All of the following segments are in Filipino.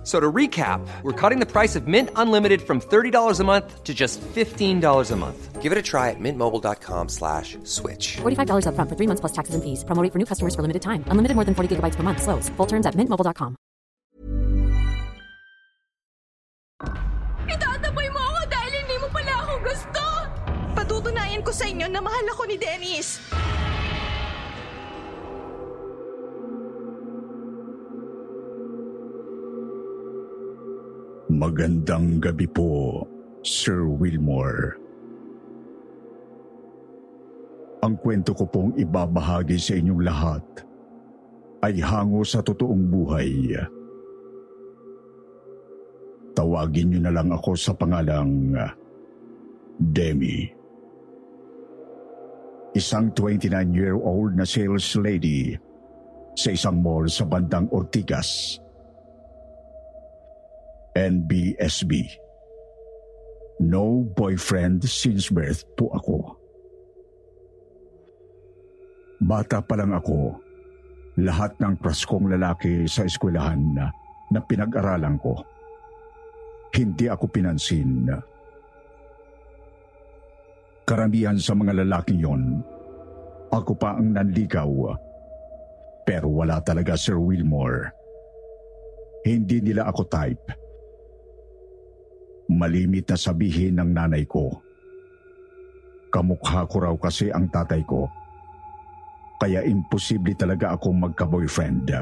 F- So to recap, we're cutting the price of Mint Unlimited from $30 a month to just $15 a month. Give it a try at mintmobile.com slash switch. $45 upfront for three months plus taxes and fees. Promo rate for new customers for limited time. Unlimited more than 40 gigabytes per month. Slows. Full terms at mintmobile.com. Itataboy mo ako dahil hindi mo pala ako gusto! Patutunayan ko sa inyo na mahal ako ni Dennis! Magandang gabi po, Sir Wilmore. Ang kwento ko pong ibabahagi sa inyong lahat ay hango sa totoong buhay. Tawagin niyo na lang ako sa pangalang Demi. Isang 29-year-old na sales lady sa isang mall sa bandang Ortigas. NBSB. No boyfriend since birth po ako. Bata pa lang ako, lahat ng praskong lalaki sa eskwelahan na, na pinag-aralan ko, hindi ako pinansin. Karamihan sa mga lalaking yon, ako pa ang nanligaw. Pero wala talaga Sir Wilmore. Hindi nila ako type. Malimit na sabihin ng nanay ko. Kamukha ko raw kasi ang tatay ko. Kaya imposible talaga akong magka-boyfriend.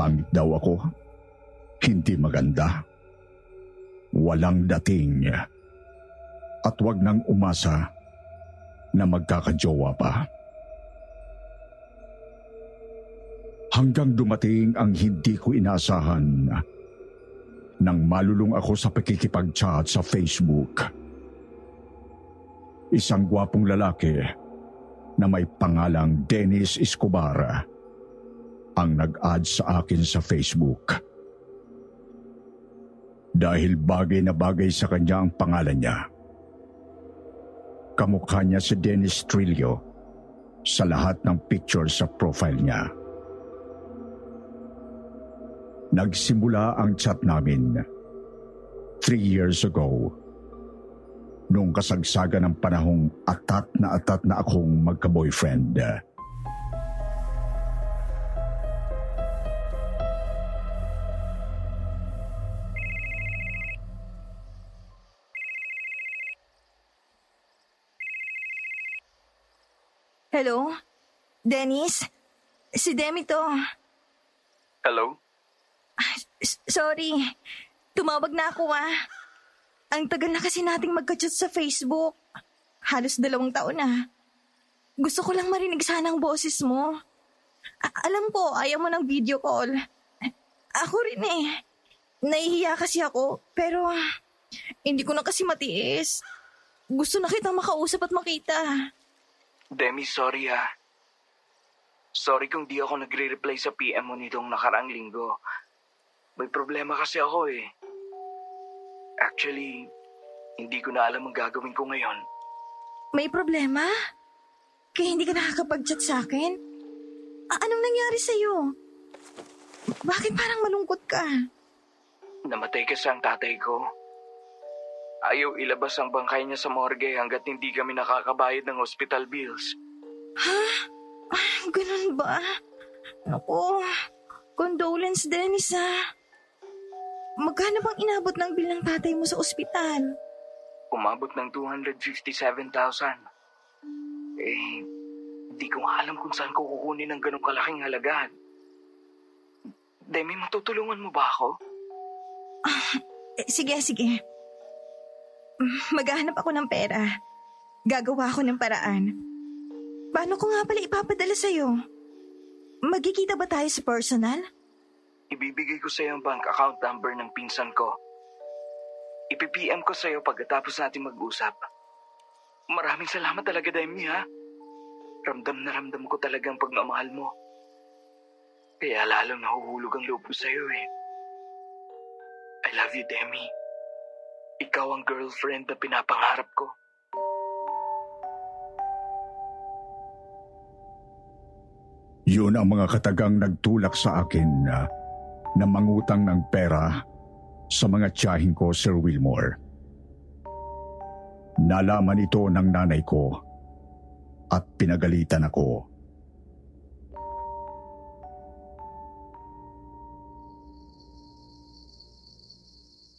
Pangit daw ako. Hindi maganda. Walang dating. At wag nang umasa na magkakajowa pa. Hanggang dumating ang hindi ko inasahan nang malulung ako sa pakikipag-chat sa Facebook. Isang gwapong lalaki na may pangalang Dennis Escobar ang nag-add sa akin sa Facebook. Dahil bagay na bagay sa kanya ang pangalan niya. Kamukha niya si Dennis Trillo sa lahat ng picture sa profile niya. Nagsimula ang chat namin three years ago nung kasagsagan ng panahong atat na atat na akong magka-boyfriend. Hello? Dennis? Si Demi to. Hello? Sorry. Tumawag na ako ah. Ang tagal na kasi nating magka-chat sa Facebook. Halos dalawang taon na. Gusto ko lang marinig sana ang boses mo. A- alam ko, ayaw mo ng video call. Ako rin eh. Nahihiya kasi ako, pero hindi ko na kasi matiis. Gusto na kitang makausap at makita. Demi, sorry ah. Sorry kung di ako nagre-reply sa PM mo nitong nakaraang linggo. May problema kasi ako eh. Actually, hindi ko na alam ang gagawin ko ngayon. May problema? Kaya hindi ka nakakapag-chat sa akin? A- anong nangyari sa'yo? Bakit parang malungkot ka? Namatay kasi ang tatay ko. Ayaw ilabas ang bangkay niya sa morgue hanggat hindi kami nakakabayad ng hospital bills. Ah, ganun ba? Naku, condolence, Dennis ah. Magkano bang inabot ng bill ng tatay mo sa ospital? Umabot ng 257,000. Eh, hindi ko alam kung saan ko kukunin ng ganong kalaking halaga. Demi, matutulungan mo ba ako? Eh, sige, sige. Maghahanap ako ng pera. Gagawa ako ng paraan. Paano ko nga pala ipapadala sa'yo? Magkikita ba tayo sa personal? Ibibigay ko sa iyo ang bank account number ng pinsan ko. Ipi-PM ko sa iyo pagkatapos natin mag-usap. Maraming salamat talaga, Demi, ha? Ramdam na ramdam ko talagang pagmamahal mo. Kaya lalong nahuhulog ang loob ko sa'yo eh. I love you, Demi. Ikaw ang girlfriend na pinapangarap ko. Yun ang mga katagang nagtulak sa akin na, na mangutang ng pera sa mga tiyahin ko, Sir Wilmore. Nalaman ito ng nanay ko at pinagalitan ako.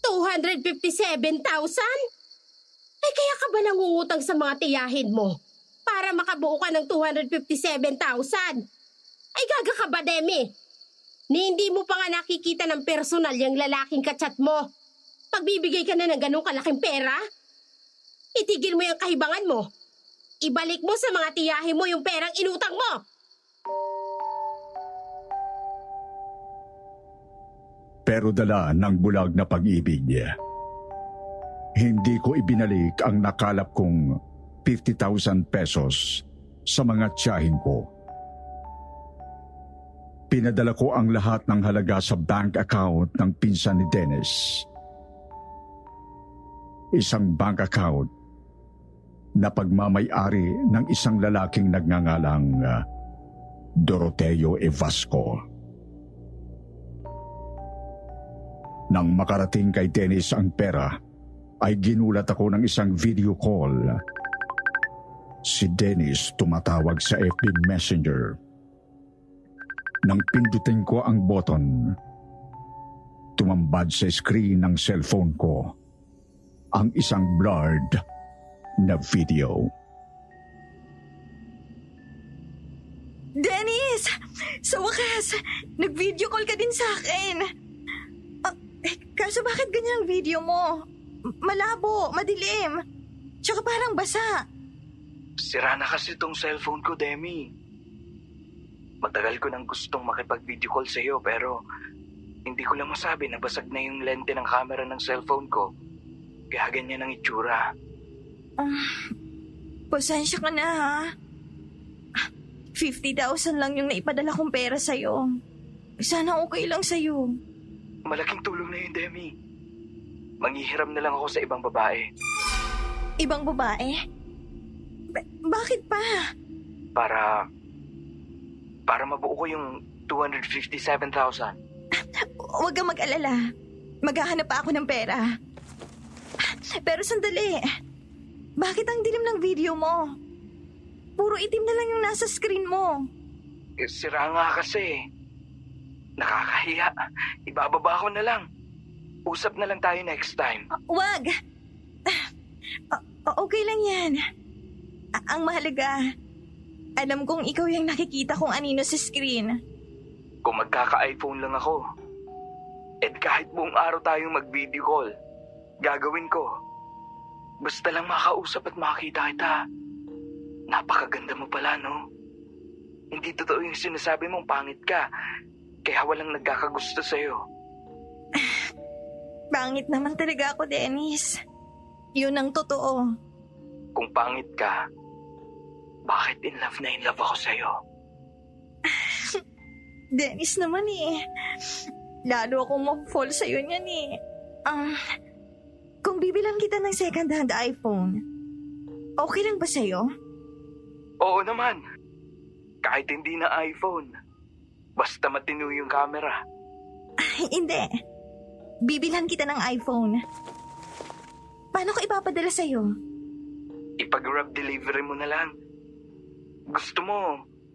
$257,000? Ay kaya ka ba nangungutang sa mga tiyahin mo para makabuo ka ng 257,000? Ay gaga ka ba, Demi? Ni hindi mo pa nga nakikita ng personal yung lalaking kachat mo. Pagbibigay ka na ng ganong kalaking pera? Itigil mo yung kahibangan mo. Ibalik mo sa mga tiyahin mo yung perang inutang mo. pero dala ng bulag na pag-ibig. Hindi ko ibinalik ang nakalap kong 50,000 pesos sa mga tiyahin ko. Pinadala ko ang lahat ng halaga sa bank account ng pinsan ni Dennis. Isang bank account na pagmamayari ng isang lalaking nagngangalang uh, Doroteo Evasco. Nang makarating kay Dennis ang pera, ay ginulat ako ng isang video call. Si Dennis tumatawag sa FB Messenger. Nang pindutin ko ang button, tumambad sa screen ng cellphone ko ang isang blurred na video. Dennis! Sa wakas, nag-video call ka din sa akin. Ah, eh, kaso bakit ganyan ang video mo? M- Malabo, madilim. Tsaka parang basa. Sira na kasi tong cellphone ko, Demi. Matagal ko nang gustong makipag-video call sa'yo pero hindi ko lang masabi na basag na yung lente ng camera ng cellphone ko. Kaya ganyan ang itsura. Pasensya ka na ha. 50,000 lang yung naipadala kong pera sa'yo. Sana okay lang sa'yo. Malaking tulong na yun, Demi. Manghihiram na lang ako sa ibang babae Ibang babae? Ba- bakit pa? para... para mabuo ko yung 257,000. Huwag kang mag-alala. Maghahanap pa ako ng pera. Pero sandali. Bakit ang dilim ng video mo? Puro itim na lang yung nasa screen mo. Eh, sira nga kasi. Nakakahiya. Ibababa ko na lang. Usap na lang tayo next time. Wag! Ah, ah, okay lang yan. Ah, ang mahalaga, alam kong ikaw yung nakikita kong anino sa screen. Kung magkaka-iPhone lang ako, at kahit buong araw tayong mag-video call, gagawin ko. Basta lang makausap at makakita kita. Napakaganda mo pala, no? Hindi totoo yung sinasabi mong pangit ka, kaya walang nagkakagusto sa'yo. Pangit naman talaga ako, Dennis. Yun ang totoo. Kung pangit ka, bakit in love na in love ako sa'yo? Dennis naman eh. Lalo akong mag-fall sa'yo niyan eh. Um, kung bibilang kita ng second-hand iPhone, okay lang ba sa'yo? Oo naman. Kahit hindi na iPhone. Basta matino yung camera. Ay, hindi. Bibilhan kita ng iPhone. Paano ko ipapadala sa'yo? Ipag-grab delivery mo na lang. Gusto mo,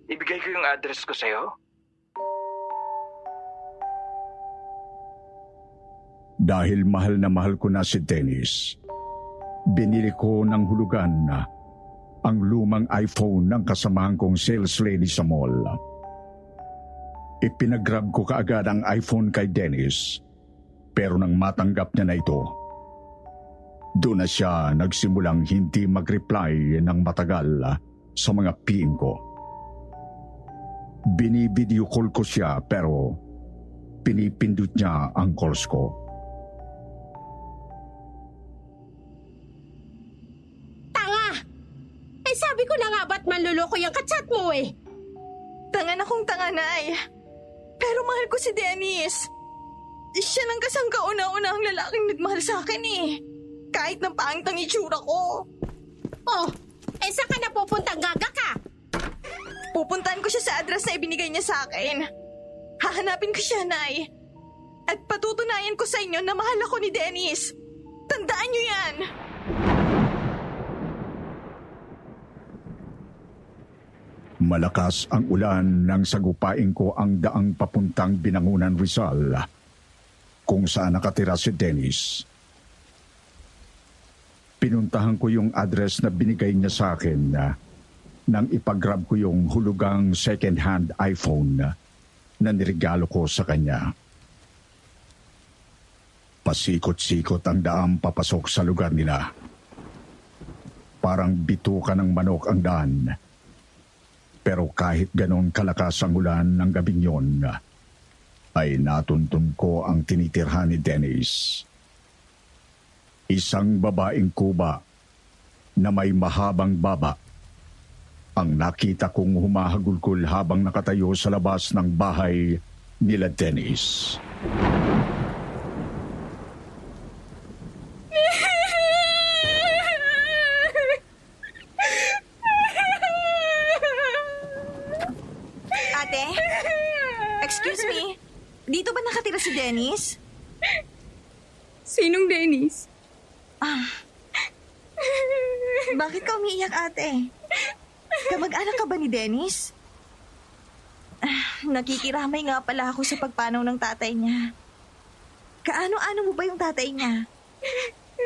ibigay ko yung address ko sa'yo? Dahil mahal na mahal ko na si Dennis, binili ko ng hulugan na ang lumang iPhone ng kasamahan kong sales lady sa mall. Ipinagrab ko kaagad ang iPhone kay Dennis, pero nang matanggap niya na ito, doon na siya nagsimulang hindi mag-reply ng matagal sa mga PM ko. Binivideo call ko siya pero pinipindot niya ang calls ko. Tanga! Eh sabi ko na nga ba't manluloko yung kachat mo eh? Tanga na kong tanga, Nay. Pero mahal ko si Dennis. Siya lang kasang kauna-unahang lalaking nagmahal sa akin eh. Kahit na pangit ang itsura ko. Oh, eh saan ka na pupuntang gaga ka? Pupuntahan ko siya sa address na ibinigay niya sa akin. Hahanapin ko siya, Nay. At patutunayan ko sa inyo na mahal ako ni Dennis. Tandaan niyo yan! Malakas ang ulan nang sagupain ko ang daang papuntang Binangunan Rizal kung saan nakatira si Dennis. Pinuntahan ko yung address na binigay niya sa akin na nang ipagrab ko yung hulugang second-hand iPhone na, na nirigalo ko sa kanya. Pasikot-sikot ang daang papasok sa lugar nila. Parang bituka ng manok ang daan. Pero kahit ganon kalakas ang ulan ng gabing yon, ay natuntun ko ang tinitirhan ni Dennis. Isang babaeng kuba na may mahabang baba ang nakita kong humahagulkol habang nakatayo sa labas ng bahay nila Dennis. Excuse me? Dito ba nakatira si Dennis? Sinong Dennis? Bakit ka umiiyak, ate? Kamag-anak ka ba ni Dennis? Ah, Nakikiramay nga pala ako sa pagpanaw ng tatay niya. Kaano-ano mo ba yung tatay niya?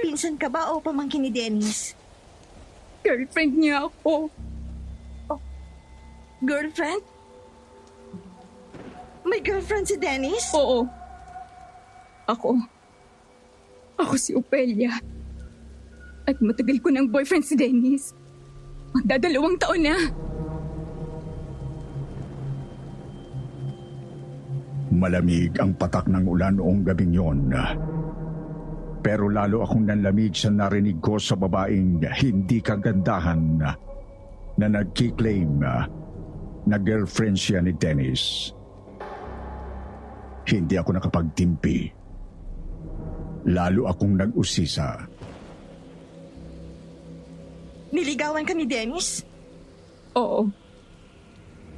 Pinsan ka ba o pamangkin ni Dennis? Girlfriend niya ako. Girlfriend? May girlfriend si Dennis? Oo. Ako. Ako si Opelia. At matagal ko ng boyfriend si Dennis. Magdadalawang taon na. Malamig ang patak ng ulan noong gabing yon. Pero lalo akong nanlamig sa narinig ko sa babaeng hindi kagandahan na nagkiklaim na girlfriend siya ni Dennis. Hindi ako nakapagtimpi. Lalo akong nag-usisa. Niligawan ka ni Dennis? Oo.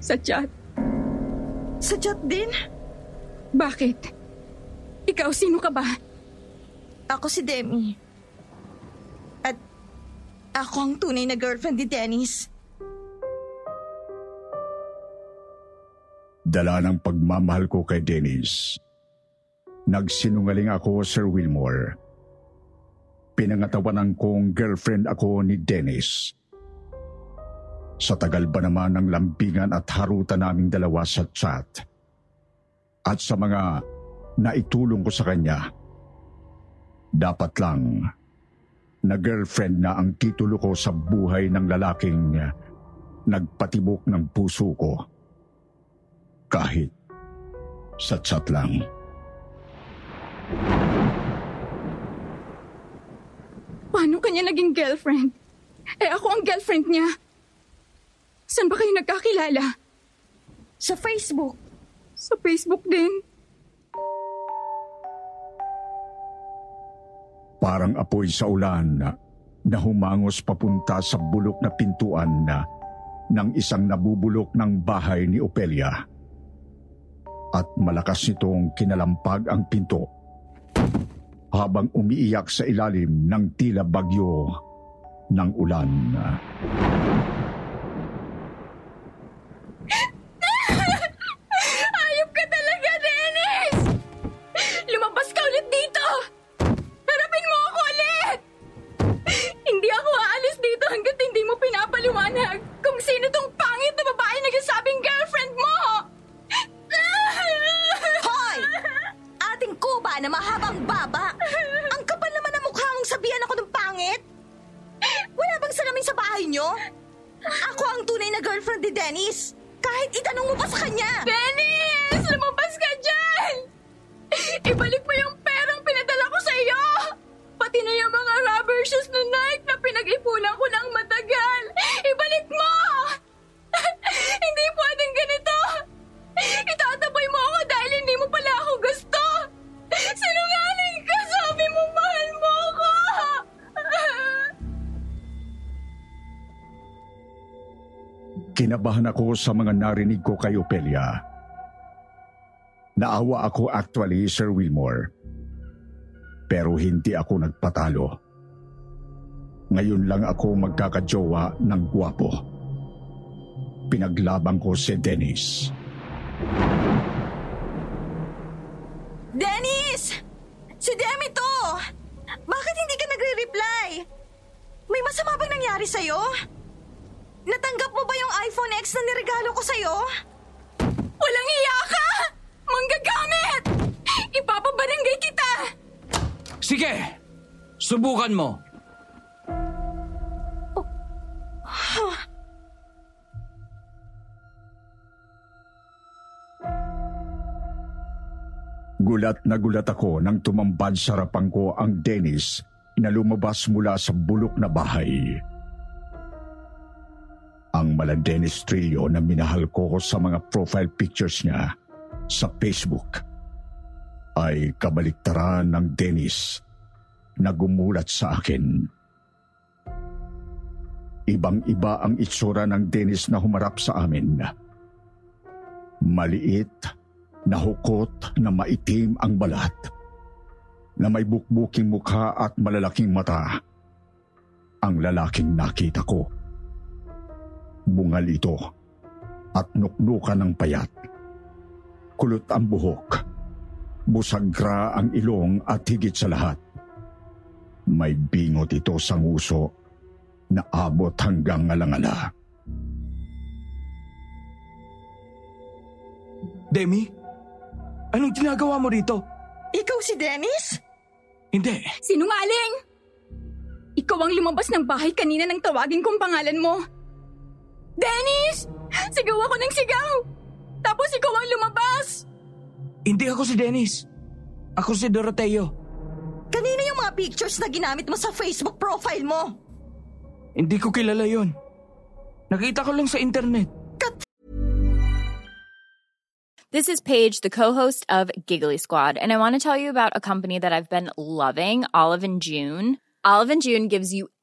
Sa chat. Sa chat din? Bakit? Ikaw, sino ka ba? Ako si Demi. At ako ang tunay na girlfriend ni Dennis. Dala ng pagmamahal ko kay Dennis. Nagsinungaling ako, Sir Wilmore. Pinangatawanan kong girlfriend ako ni Dennis. Sa tagal ba naman ng lambingan at harutan naming dalawa sa chat. At sa mga naitulong ko sa kanya, dapat lang na girlfriend na ang titulo ko sa buhay ng lalaking nagpatibok ng puso ko. Kahit sa chat lang. Paano kanya naging girlfriend? Eh ako ang girlfriend niya. Saan ba kayo nagkakilala? Sa Facebook. Sa Facebook din. Parang apoy sa ulan na humangos papunta sa bulok na pintuan na ng isang nabubulok ng bahay ni Opelia. At malakas nitong kinalampag ang pinto habang umiiyak sa ilalim ng tila bagyo ng ulan. Kuba na mahabang baba. Ang kapal naman ang mukha mong sabihan ako ng pangit. Wala bang salamin sa bahay nyo? Ako ang tunay na girlfriend ni Dennis. Kahit itanong mo pa sa kanya. Dennis! Lumabas ka dyan! Ibalik Kinabahan ako sa mga narinig ko kay Opelia. Naawa ako actually, Sir Wilmore. Pero hindi ako nagpatalo. Ngayon lang ako magkakajowa ng gwapo. Pinaglaban ko si Dennis. Dennis! Si Demi to! Bakit hindi ka nagre-reply? May masama bang nangyari sa'yo? Natanggap mo ba yung iPhone X na niregalo ko sa'yo? Walang iya ka! Manggagamit! Ipapabarangay kita! Sige! Subukan mo. Gulat na gulat ako nang tumambad sa harapan ko ang Dennis na lumabas mula sa bulok na bahay. Ang mala Dennis Trillo na minahal ko sa mga profile pictures niya sa Facebook ay kabaliktaran ng Dennis na gumulat sa akin. Ibang-iba ang itsura ng Dennis na humarap sa amin. Maliit, nahukot na maitim ang balat, na may bukbuking mukha at malalaking mata. Ang lalaking nakita ko. Bungal ito at nuknukan ng payat. Kulot ang buhok. Busagra ang ilong at higit sa lahat. May bingot ito sa nguso na abot hanggang alangala. Demi? Anong ginagawa mo rito? Ikaw si Dennis? Hindi. Sinungaling! Ikaw ang lumabas ng bahay kanina nang tawagin kong pangalan mo. Dennis! Sigaw ako ng sigaw! Tapos ikaw ang lumabas! Hindi ako si Dennis. Ako si Doroteo. Kanina yung mga pictures na ginamit mo sa Facebook profile mo? Hindi ko kilala yon. Nakita ko lang sa internet. This is Paige, the co-host of Giggly Squad, and I want to tell you about a company that I've been loving, Olive and June. Olive and June gives you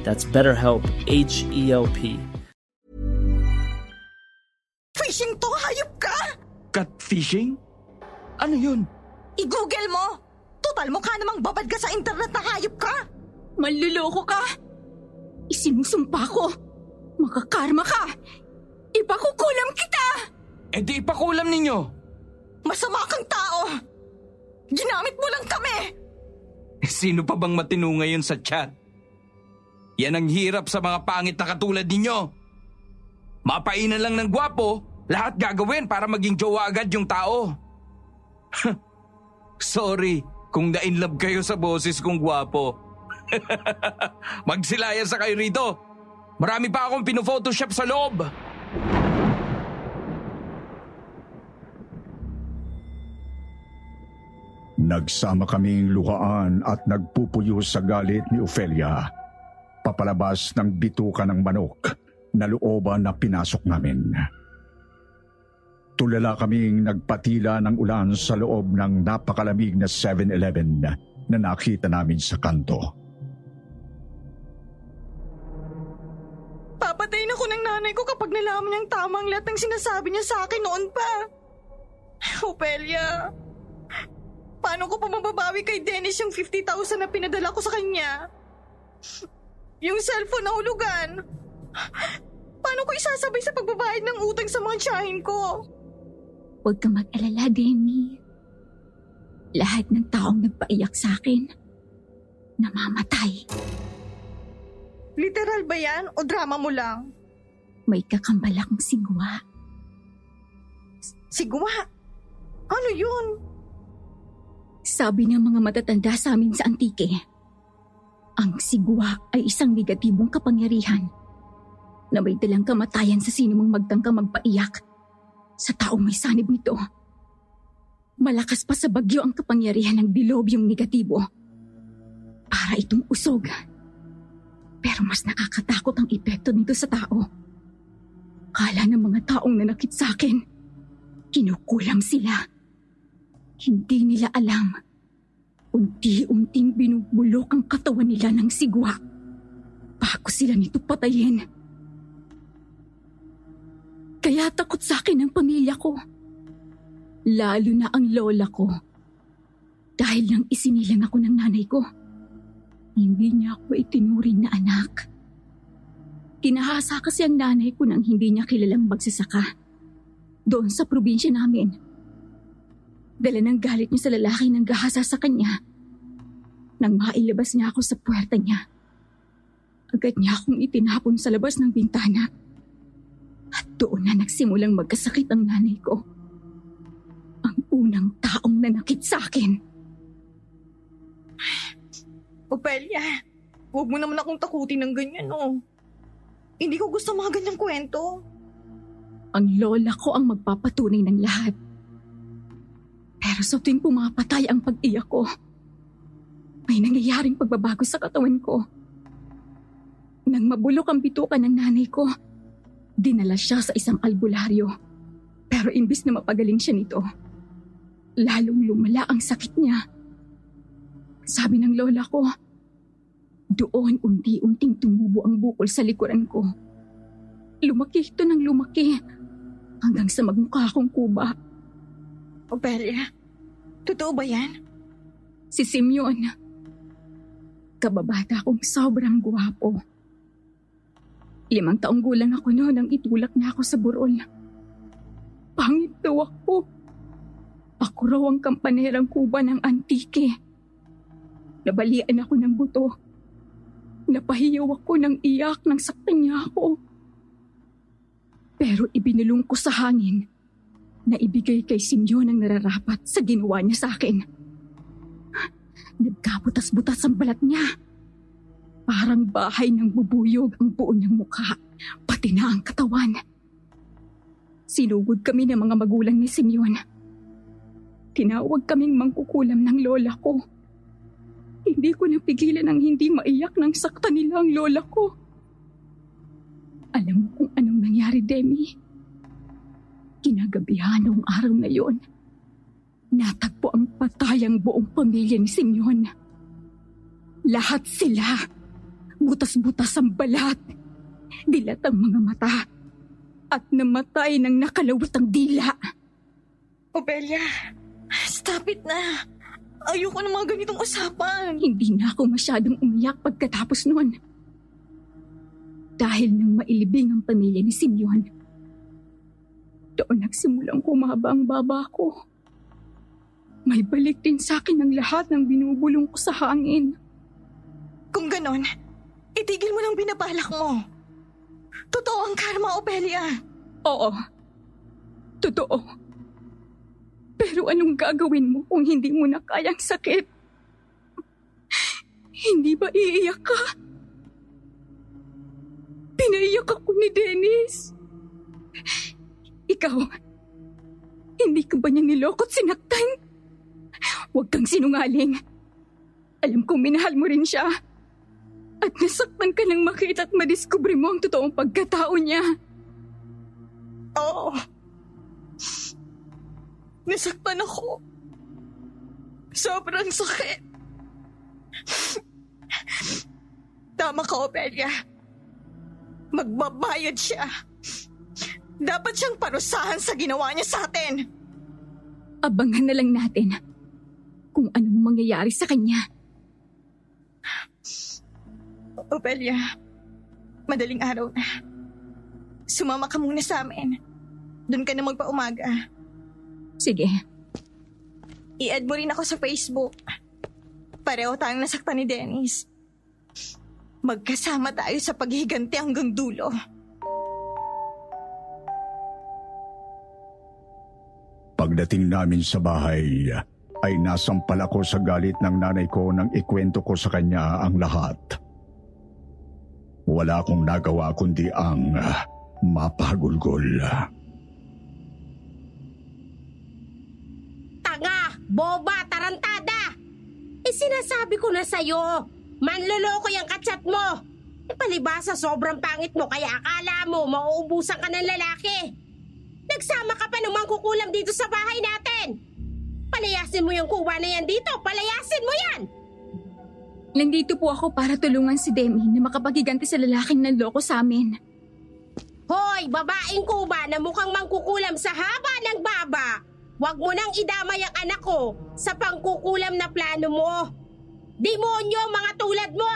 That's BetterHelp, H E L P. Fishing to, hayop ka! Catfishing? Ano yun? I-google mo! Total mukha namang babad ka sa internet na hayop ka! Manluloko ka! Isinusumpa ko! Makakarma ka! Ipakukulam kita! Eh di ipakulam ninyo. Masama kang tao! Ginamit mo lang kami! Sino pa bang matino ngayon sa chat? Yan ang hirap sa mga pangit na katulad ninyo. Mapainan lang ng gwapo, lahat gagawin para maging jowa agad yung tao. Sorry kung na-inlove kayo sa boses kong gwapo. Magsilayan sa kayo rito. Marami pa akong pino-photoshop sa loob. Nagsama kaming luhaan at nagpupuyo sa galit ni Ofelia. Papalabas ng bituka ng manok na looban na pinasok namin. Tulala kaming nagpatila ng ulan sa loob ng napakalamig na 7-Eleven na nakita namin sa kanto. Papatayin ako ng nanay ko kapag nalaman niyang tama ang lahat ng sinasabi niya sa akin noon pa. Opelia, Paano ko pa mababawi kay Dennis yung 50,000 na pinadala ko sa kanya? Yung cellphone na hulugan. Paano ko isasabay sa pagbabayad ng utang sa mga tiyahin ko? Huwag kang mag-alala, Demi. Lahat ng taong nagpaiyak sa akin, namamatay. Literal ba yan o drama mo lang? May kakambal akong sigwa. Sigwa? Ano yun? Sabi ng mga matatanda sa amin sa antike, ang sigwa ay isang negatibong kapangyarihan na may dalang kamatayan sa sino mang magtangka magpaiyak sa taong may sanib nito. Malakas pa sa bagyo ang kapangyarihan ng dilobyong negatibo para itong usog. Pero mas nakakatakot ang epekto nito sa tao. Kala ng mga taong nanakit sa akin, kinukulam sila. Hindi nila alam. Unti-unting binubulok ang katawan nila ng sigwa bago sila nito patayin. Kaya takot sa akin ang pamilya ko. Lalo na ang lola ko. Dahil nang isinilang ako ng nanay ko, hindi niya ako itinuring na anak. Kinahasa kasi ang nanay ko nang hindi niya kilalang magsasaka. Doon sa probinsya namin. Dala ng galit niya sa lalaki ng gahasa sa kanya. Nang mailabas niya ako sa puwerta niya. Agad niya akong itinapon sa labas ng bintana. At doon na nagsimulang magkasakit ang nanay ko. Ang unang taong nanakit sa akin. Opelia, huwag mo naman akong takutin ng ganyan, no? Hindi ko gusto mga ganyang kwento. Ang lola ko ang magpapatunay ng lahat. Pero sa tuwing pumapatay ang pag-iyak ko, may nangyayaring pagbabago sa katawan ko. Nang mabulok ang bituka ng nanay ko, dinala siya sa isang albularyo. Pero imbis na mapagaling siya nito, lalong lumala ang sakit niya. Sabi ng lola ko, doon unti-unting tumubo ang bukol sa likuran ko. Lumaki ito ng lumaki hanggang sa magmukha akong kuba. Opelia, totoo ba yan? Si Simeon. Kababata akong sobrang guwapo. Limang taong gulang ako noon nang itulak na ako sa burol. Pangit daw ako. Ako raw ang kampanerang kuba ng antike. Nabalian ako ng buto. Napahiyaw ako ng iyak nang saktan niya ako. Pero ibinulong ko sa hangin na ibigay kay Simeon ang nararapat sa ginawa niya sa akin. Nagkabutas-butas ang balat niya. Parang bahay ng bubuyog ang buo niyang mukha, pati na ang katawan. Sinugod kami ng mga magulang ni Simeon. Tinawag kaming mangkukulam ng lola ko. Hindi ko napigilan ang hindi maiyak nang sakta nila ang lola ko. Alam mo kung anong nangyari, Demi? Kinagabihan noong araw na yon. Natagpo ang patay ang buong pamilya ni Simeon. Lahat sila. Butas-butas ang balat. Dilat ang mga mata. At namatay ng nakalawit ang dila. Opelia, stop it na. Ayoko ng mga ganitong usapan. Hindi na ako masyadong umiyak pagkatapos noon. Dahil nang mailibing ang pamilya ni Simeon, doon nagsimulang kumaba ang baba ko. May balik din sa akin ang lahat ng binubulong ko sa hangin. Kung ganon, itigil mo lang binabalak mo. Totoo ang karma, Opelia. Oo. Totoo. Pero anong gagawin mo kung hindi mo na kayang sakit? Hindi ba iiyak ka? Pinaiyak ako ni Dennis. Ikaw, hindi ka ba niya nilokot sinaktan? Huwag kang sinungaling. Alam kong minahal mo rin siya. At nasaktan ka nang makita at madiskubre mo ang totoong pagkatao niya. Oo. Nasaktan ako. Sobrang sakit. Tama ka, Opelia. Magbabayad siya. Dapat siyang parusahan sa ginawa niya sa atin. Abangan na lang natin. kung anong mangyayari sa kanya. Opelia, madaling araw na. Sumama ka muna sa amin. Doon ka na magpaumaga. Sige. I-add mo rin ako sa Facebook. Pareho tayong nasaktan ni Dennis. Magkasama tayo sa paghiganti hanggang dulo. Pagdating namin sa bahay, ay nasampal ako sa galit ng nanay ko nang ikwento ko sa kanya ang lahat. Wala akong nagawa kundi ang mapagulgol. Tanga! Boba! Tarantada! Eh sinasabi ko na sa'yo, manloloko yung kachat mo. Eh, palibasa sobrang pangit mo kaya akala mo mauubusan ka ng lalaki. Nagsama ka pa ng mangkukulam dito sa bahay natin. Palayasin mo yung kuwa na yan dito. Palayasin mo yan! Nandito po ako para tulungan si Demi na makapaghiganti sa lalaking nanloko sa amin. Hoy, babaeng kuba na mukhang mangkukulam sa haba ng baba. Huwag mo nang idamay ang anak ko sa pangkukulam na plano mo. Demonyo mga tulad mo!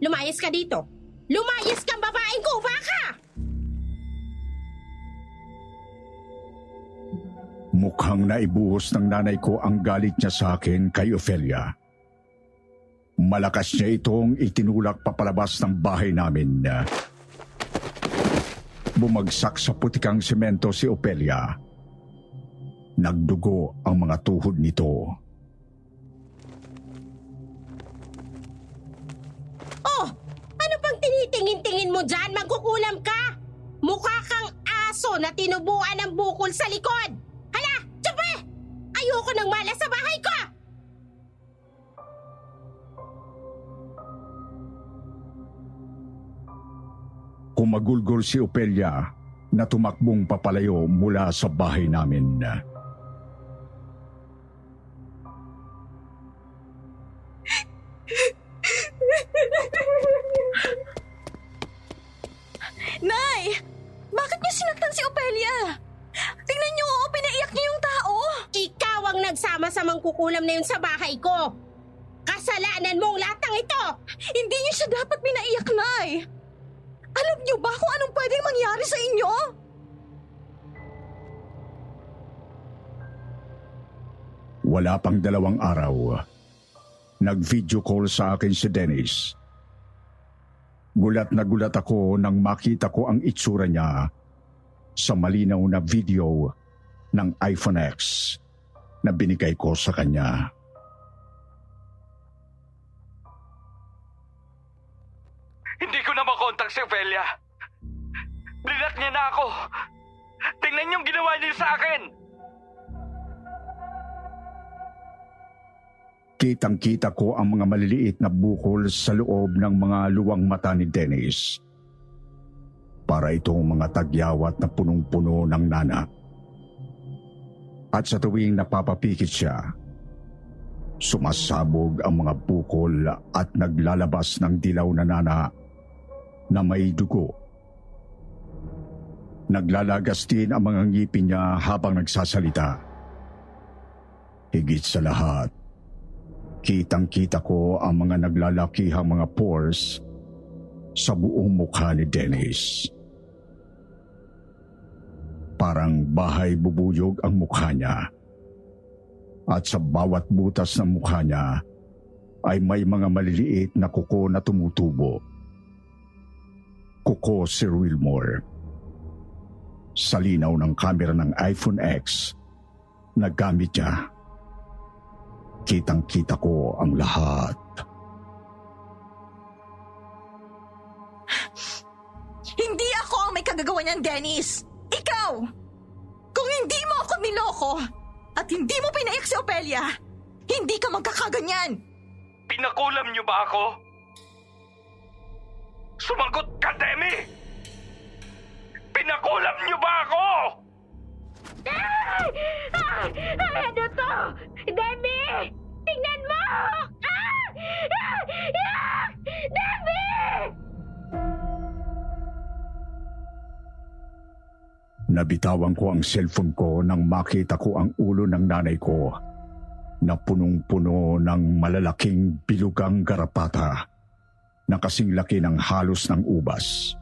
Lumayas ka dito. Lumayas kang babaeng kuba ka! Mukhang naibuhos ng nanay ko ang galit niya sa akin kay Ophelia. Malakas niya itong itinulak papalabas ng bahay namin. Bumagsak sa putikang semento si Ophelia. Nagdugo ang mga tuhod nito. Oh, ano pang tinitingin-tingin mo dyan? Magkukulam ka! Mukha kang aso na tinubuan ng bukol sa likod! Ayoko ng malas sa bahay ko! Kumagulgol si Ophelia na tumakbong papalayo mula sa bahay namin. Mangkukulam na yun sa bahay ko! Kasalanan mong lahat ng ito! Hindi niyo siya dapat pinaiyak, Nay. Alam niyo ba kung anong pwedeng mangyari sa inyo? Wala pang dalawang araw. Nag-video call sa akin si Dennis. Gulat na gulat ako nang makita ko ang itsura niya sa malinaw na video ng iPhone X na binigay ko sa kanya. Hindi ko na makontak si Ophelia. Blinak niya na ako. Tingnan yung ginawa niya sa akin. Kitang-kita ko ang mga maliliit na bukol sa loob ng mga luwang mata ni Dennis. Para itong mga tagyawat na punong-puno ng nana. At sa tuwing napapapikit siya, sumasabog ang mga bukol at naglalabas ng dilaw na nana na may dugo. Naglalagas din ang mga ngipin niya habang nagsasalita. Higit sa lahat, kitang-kita ko ang mga naglalakihang mga pores sa buong mukha ni Dennis. Parang bahay bubuyog ang mukha niya. At sa bawat butas ng mukha niya ay may mga maliliit na kuko na tumutubo. Kuko Sir Wilmore. Sa linaw ng kamera ng iPhone X na gamit niya, kitang-kita ko ang lahat. Hindi ako ang may kagagawa niyan, Dennis. Ikaw! Hindi mo ako niloko at hindi mo pinaiyak si Ophelia, hindi ka magkakaganyan. Pinakulam niyo ba ako? Sumagot ka, Demi! Pinakulam niyo ba ako? Ah! Ah! Ano to? Demi! Tingnan mo! Ah! Ah! Ah! Demi! Nabitawan ko ang cellphone ko nang makita ko ang ulo ng nanay ko na punong-puno ng malalaking bilugang garapata na kasing laki ng halos ng ubas.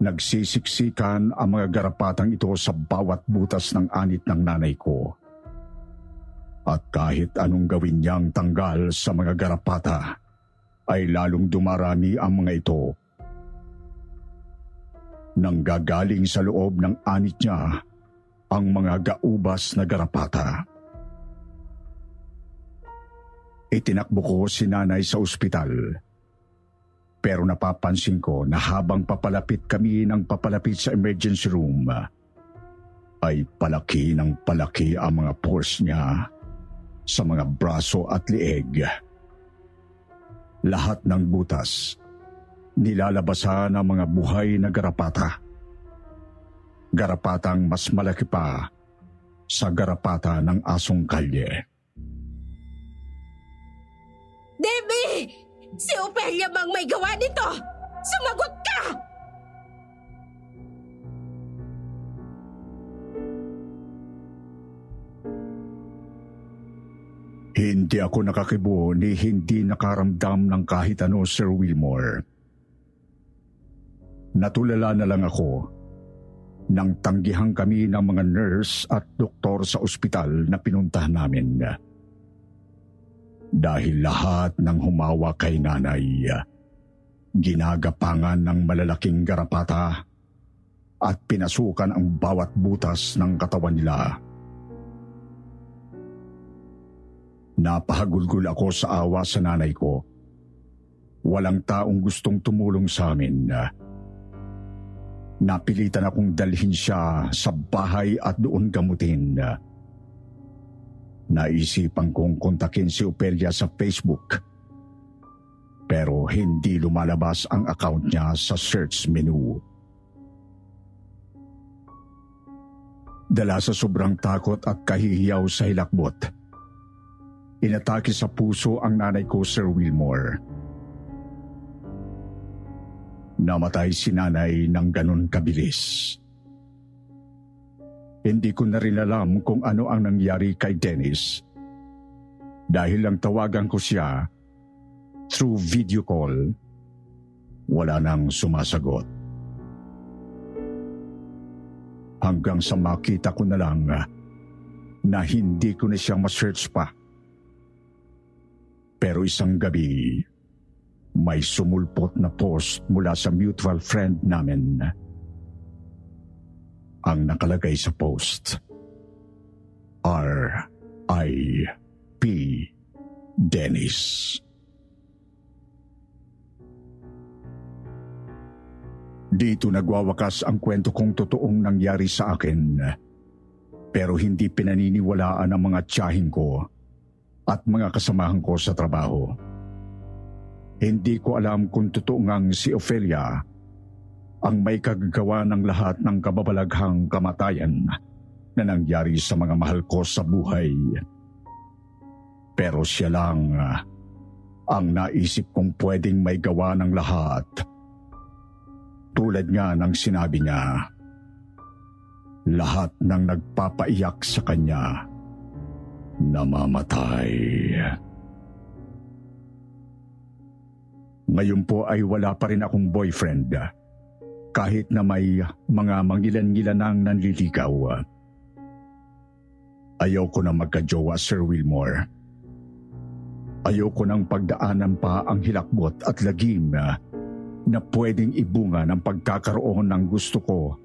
Nagsisiksikan ang mga garapatang ito sa bawat butas ng anit ng nanay ko. At kahit anong gawin niyang tanggal sa mga garapata, ay lalong dumarami ang mga ito. Nang gagaling sa loob ng anit niya ang mga gaubas na garapata. Itinakbo ko si nanay sa ospital. Pero napapansin ko na habang papalapit kami ng papalapit sa emergency room, ay palaki ng palaki ang mga pores niya sa mga braso at lieg. Lahat ng butas, nilalabasan ng mga buhay na garapata. Garapatang mas malaki pa sa garapata ng asong kalye. Debbie! Si Opelia bang may gawa nito? Sumagot ka! Hindi ako nakakibo ni hindi nakaramdam ng kahit ano, Sir Wilmore. Natulala na lang ako nang tanggihan kami ng mga nurse at doktor sa ospital na pinuntahan namin. Dahil lahat ng humawa kay nanay, ginagapangan ng malalaking garapata at pinasukan ang bawat butas ng katawan nila. Napahagulgul ako sa awa sa nanay ko. Walang taong gustong tumulong sa amin. Napilitan akong dalhin siya sa bahay at doon gamutin. Naisipan kong kontakin si Opelia sa Facebook. Pero hindi lumalabas ang account niya sa search menu. Dala sa sobrang takot at kahihiyaw sa hilakbot, inatake sa puso ang nanay ko, Sir Wilmore. Namatay si nanay ng ganun kabilis. Hindi ko na rin alam kung ano ang nangyari kay Dennis. Dahil lang tawagan ko siya through video call, wala nang sumasagot. Hanggang sa makita ko na lang na hindi ko na siya ma-search pa. Pero isang gabi, may sumulpot na post mula sa mutual friend namin. Ang nakalagay sa post, R.I.P. Dennis. Dito nagwawakas ang kwento kong totoong nangyari sa akin. Pero hindi pinaniniwalaan ng mga tiyahin ko at mga kasamahan ko sa trabaho. Hindi ko alam kung totoo ngang si Ophelia ang may kagagawa ng lahat ng kababalaghang kamatayan na nangyari sa mga mahal ko sa buhay. Pero siya lang ang naisip kong pwedeng may gawa ng lahat. Tulad nga ng sinabi niya, lahat ng nagpapaiyak sa kanya namamatay. Ngayon po ay wala pa rin akong boyfriend kahit na may mga mangilan-ngilan ang nanliligaw. Ayaw ko na magka-jowa, Sir Wilmore. Ayaw ko nang pagdaanan pa ang hilakbot at lagim na pwedeng ibunga ng pagkakaroon ng gusto ko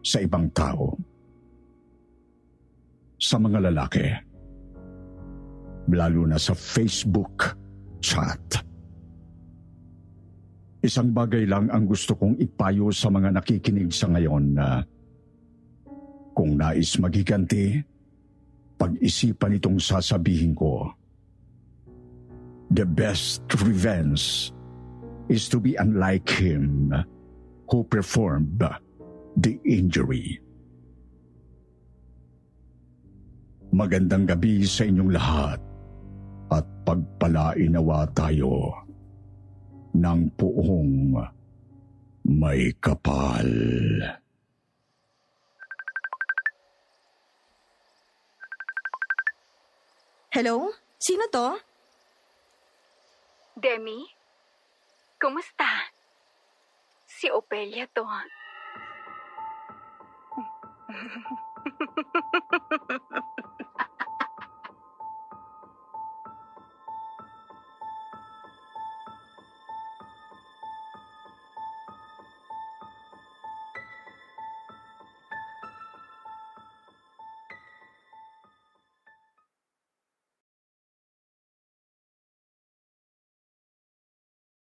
sa ibang tao. Sa mga lalaki. Lalo na sa Facebook chat. Isang bagay lang ang gusto kong ipayo sa mga nakikinig sa ngayon na kung nais magiganti, pag-isipan itong sasabihin ko. The best revenge is to be unlike him who performed the injury. Magandang gabi sa inyong lahat at pagpalainawa tayo ng puong may kapal. Hello? Sino to? Demi? Kumusta? Si Opelia to.